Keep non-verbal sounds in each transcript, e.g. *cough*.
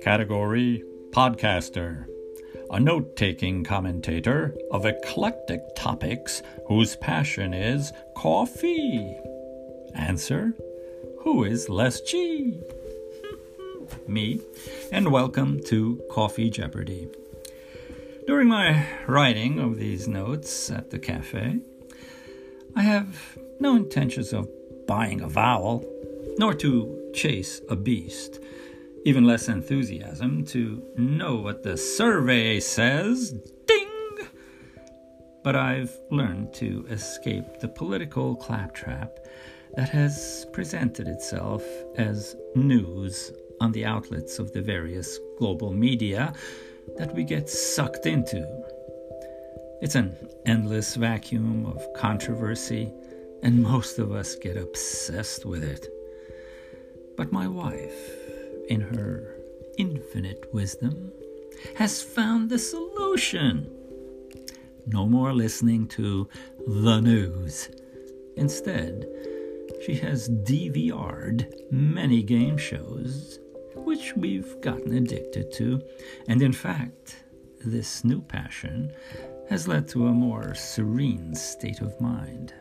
Category Podcaster. A note taking commentator of eclectic topics whose passion is coffee. Answer Who is Les G? Me, and welcome to Coffee Jeopardy. During my writing of these notes at the cafe, I have no intentions of buying a vowel, nor to chase a beast even less enthusiasm to know what the survey says. Ding! But I've learned to escape the political claptrap that has presented itself as news on the outlets of the various global media that we get sucked into. It's an endless vacuum of controversy, and most of us get obsessed with it. But my wife, in her infinite wisdom, has found the solution. No more listening to the news. Instead, she has DVR'd many game shows, which we've gotten addicted to, and in fact, this new passion has led to a more serene state of mind.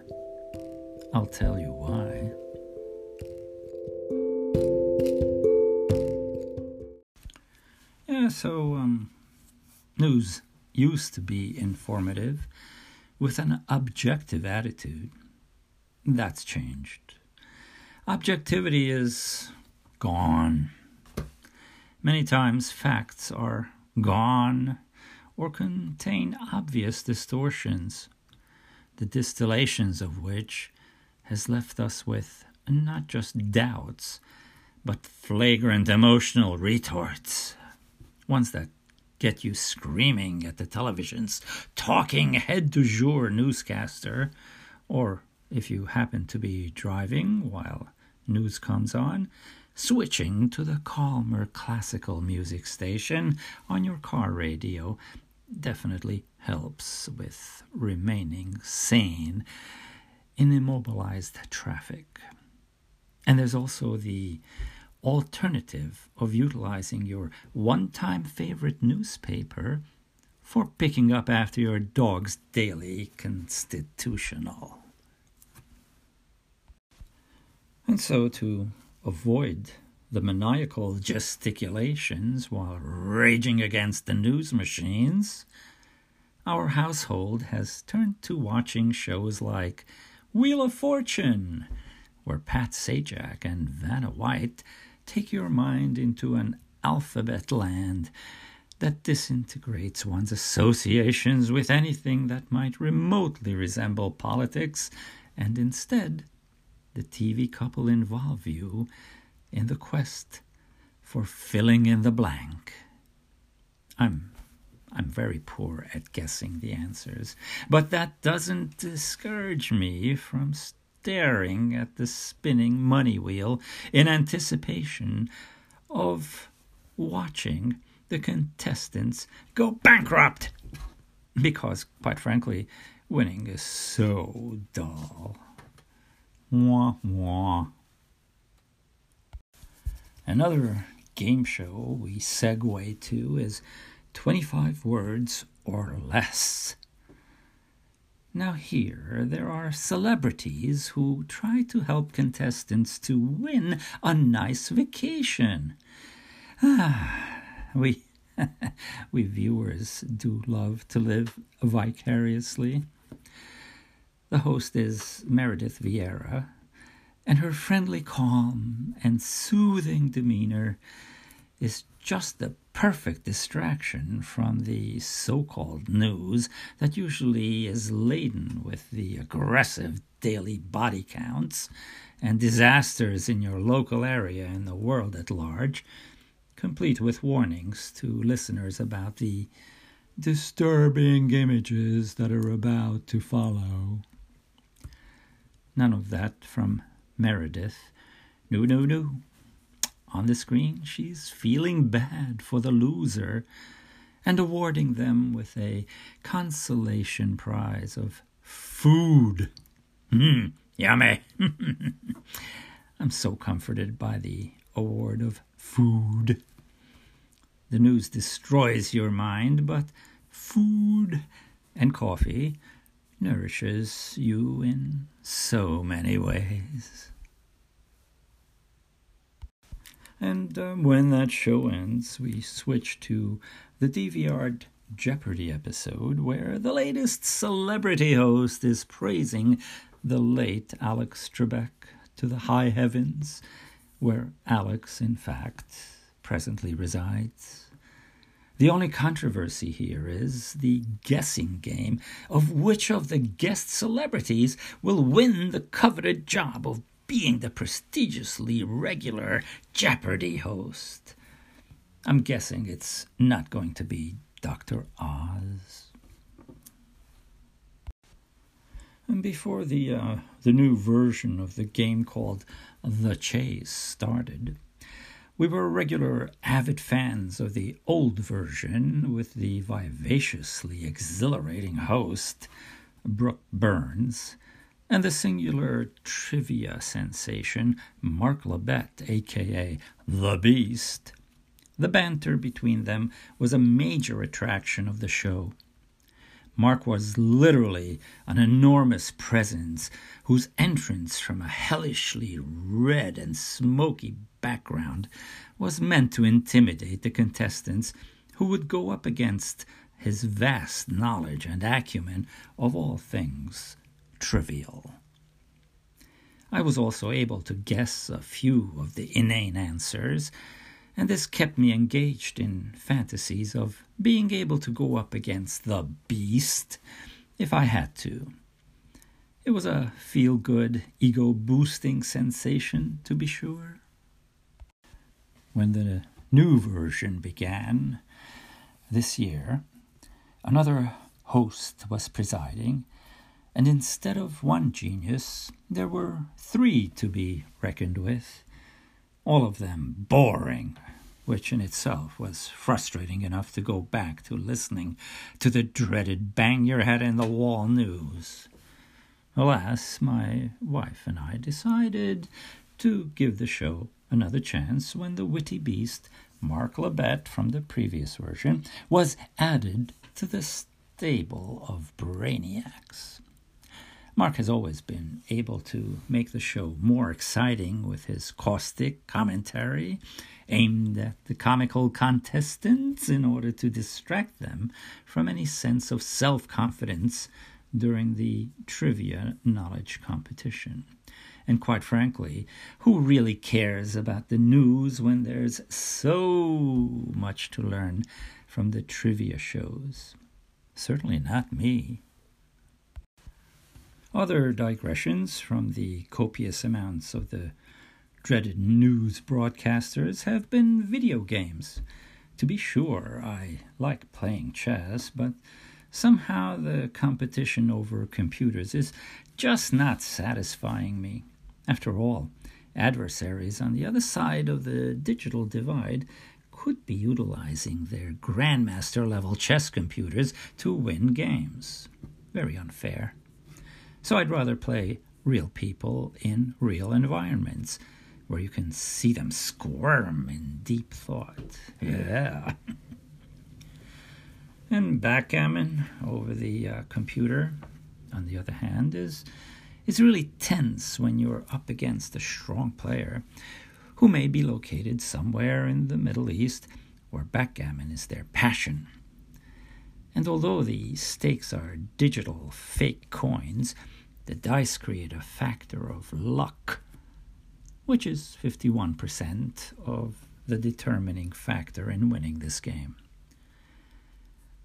I'll tell you why. So um, news used to be informative with an objective attitude. That's changed. Objectivity is gone. Many times facts are gone or contain obvious distortions, the distillations of which has left us with not just doubts, but flagrant emotional retorts ones that get you screaming at the television's talking head to jour newscaster, or if you happen to be driving while news comes on, switching to the calmer classical music station on your car radio definitely helps with remaining sane in immobilized traffic. And there's also the alternative of utilizing your one time favorite newspaper for picking up after your dog's daily constitutional. And so, to avoid the maniacal gesticulations while raging against the news machines, our household has turned to watching shows like Wheel of Fortune, where Pat Sajak and Vanna White take your mind into an alphabet land that disintegrates one's associations with anything that might remotely resemble politics, and instead, the TV couple involve you in the quest for filling in the blank. I'm I'm very poor at guessing the answers, but that doesn't discourage me from staring at the spinning money wheel in anticipation of watching the contestants go bankrupt. Because, quite frankly, winning is so dull. Wah wah. Another game show we segue to is 25 words or less. Now, here there are celebrities who try to help contestants to win a nice vacation. Ah, we, *laughs* we viewers do love to live vicariously. The host is Meredith Vieira, and her friendly calm and soothing demeanor is just the perfect distraction from the so called news that usually is laden with the aggressive daily body counts and disasters in your local area and the world at large, complete with warnings to listeners about the disturbing images that are about to follow. None of that from Meredith. No, no, no. On the screen, she's feeling bad for the loser and awarding them with a consolation prize of food. Mmm, yummy. *laughs* I'm so comforted by the award of food. the news destroys your mind, but food and coffee nourishes you in so many ways. And um, when that show ends, we switch to the DVR Jeopardy episode where the latest celebrity host is praising the late Alex Trebek to the high heavens, where Alex, in fact, presently resides. The only controversy here is the guessing game of which of the guest celebrities will win the coveted job of being the prestigiously regular Jeopardy host. I'm guessing it's not going to be Dr. Oz. And before the uh, the new version of the game called The Chase started, we were regular avid fans of the old version with the vivaciously exhilarating host, Brooke Burns, and the singular trivia sensation, Mark Labbett, aka The Beast. The banter between them was a major attraction of the show. Mark was literally an enormous presence whose entrance from a hellishly red and smoky background was meant to intimidate the contestants who would go up against his vast knowledge and acumen of all things trivial. I was also able to guess a few of the inane answers, and this kept me engaged in fantasies of being able to go up against the beast if I had to. It was a feel good, ego boosting sensation, to be sure. When the new version began this year, another host was presiding, and instead of one genius, there were three to be reckoned with, all of them boring, which in itself was frustrating enough to go back to listening to the dreaded bang your head in the wall news. Alas, my wife and I decided to give the show another chance when the witty beast, Mark Labbett from the previous version, was added to the stable of brainiacs. Mark has always been able to make the show more exciting with his caustic commentary aimed at the comical contestants in order to distract them from any sense of self confidence during the trivia knowledge competition. And quite frankly, who really cares about the news when there's so much to learn from the trivia shows? Certainly not me. Other digressions from the copious amounts of the dreaded news broadcasters have been video games. To be sure, I like playing chess, but somehow the competition over computers is just not satisfying me. After all, adversaries on the other side of the digital divide could be utilizing their grandmaster level chess computers to win games. Very unfair. So I'd rather play real people in real environments where you can see them squirm in deep thought. Yeah. and backgammon over the uh, computer, on the other hand, is is really tense when you're up against a strong player who may be located somewhere in the Middle East where backgammon is their passion. And although the stakes are digital fake coins, the dice create a factor of luck, which is 51% of the determining factor in winning this game.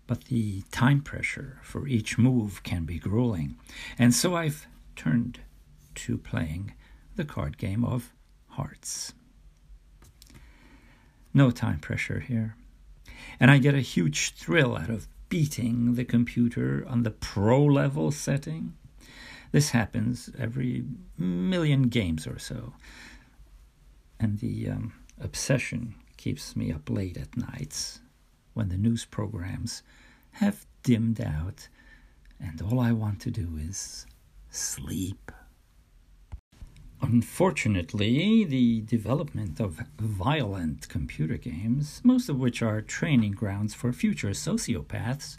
But the time pressure for each move can be grueling, and so I've turned to playing the card game of hearts. No time pressure here. And I get a huge thrill out of beating the computer on the pro level setting. This happens every million games or so. And the um, obsession keeps me up late at nights when the news programs have dimmed out and all I want to do is sleep. Unfortunately, the development of violent computer games, most of which are training grounds for future sociopaths,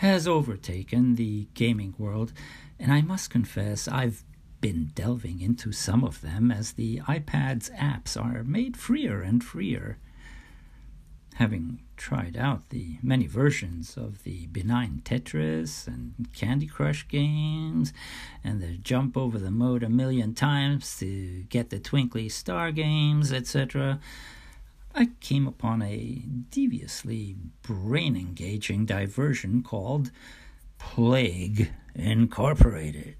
has overtaken the gaming world, and I must confess I've been delving into some of them as the iPad's apps are made freer and freer. Having tried out the many versions of the benign Tetris and Candy Crush games, and the jump over the moat a million times to get the twinkly star games, etc., I came upon a deviously brain engaging diversion called Plague Incorporated.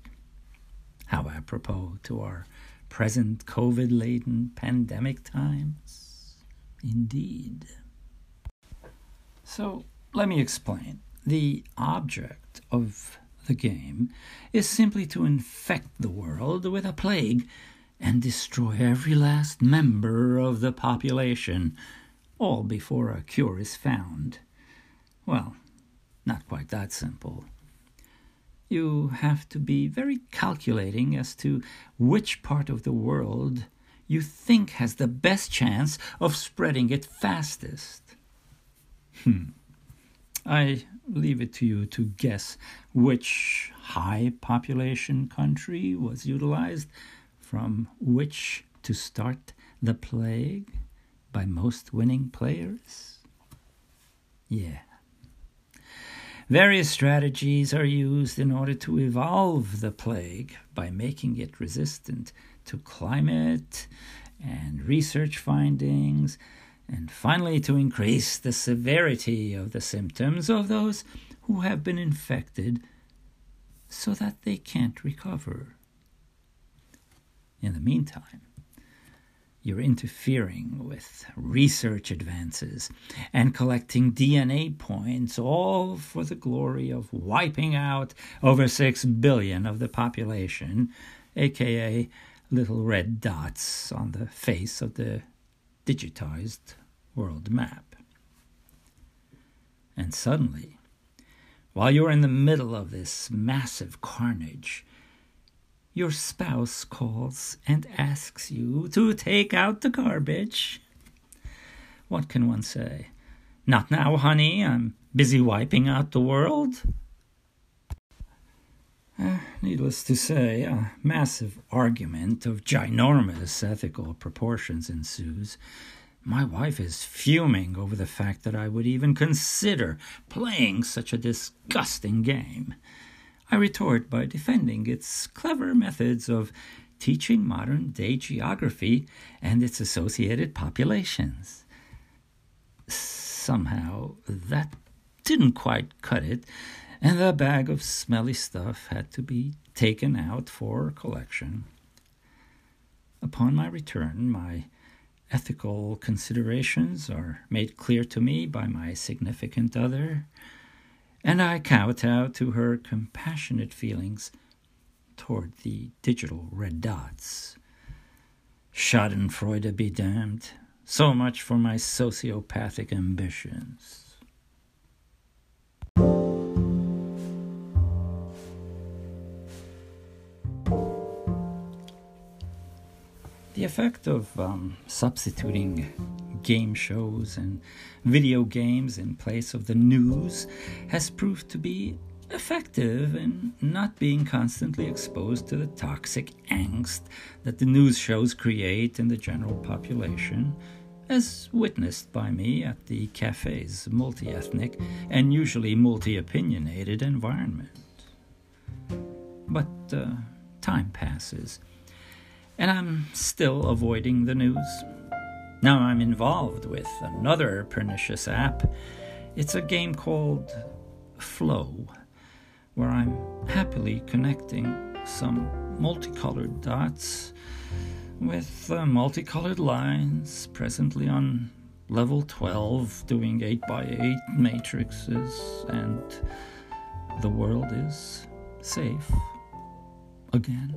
How apropos to our present COVID laden pandemic times. Indeed. So, let me explain. The object of the game is simply to infect the world with a plague and destroy every last member of the population, all before a cure is found. Well, not quite that simple you have to be very calculating as to which part of the world you think has the best chance of spreading it fastest. Hmm. I leave it to you to guess which high population country was utilized from which to start the plague by most winning players. Yeah. Various strategies are used in order to evolve the plague by making it resistant to climate and research findings, and finally to increase the severity of the symptoms of those who have been infected so that they can't recover. In the meantime, you're interfering with research advances and collecting DNA points, all for the glory of wiping out over 6 billion of the population, aka little red dots on the face of the digitized world map. And suddenly, while you're in the middle of this massive carnage, your spouse calls and asks you to take out the garbage. What can one say? Not now, honey. I'm busy wiping out the world. Uh, needless to say, a massive argument of ginormous ethical proportions ensues. My wife is fuming over the fact that I would even consider playing such a disgusting game. I retort by defending its clever methods of teaching modern day geography and its associated populations. Somehow, that didn't quite cut it, and the bag of smelly stuff had to be taken out for collection. Upon my return, my ethical considerations are made clear to me by my significant other and I kowtow to her compassionate feelings toward the digital red dots. Schadenfreude be damned. So much for my sociopathic ambitions. The effect of um, substituting game shows and video games in place of the news has proved to be effective in not being constantly exposed to the toxic angst that the news shows create in the general population, as witnessed by me at the cafe's multi ethnic and usually multi opinionated environment. But uh, time passes, and I'm still avoiding the news. Now I'm involved with another pernicious app. It's a game called Flow, where I'm happily connecting some multicolored dots with uh, multicolored lines, presently on level 12, doing 8x8 matrices, and the world is safe again.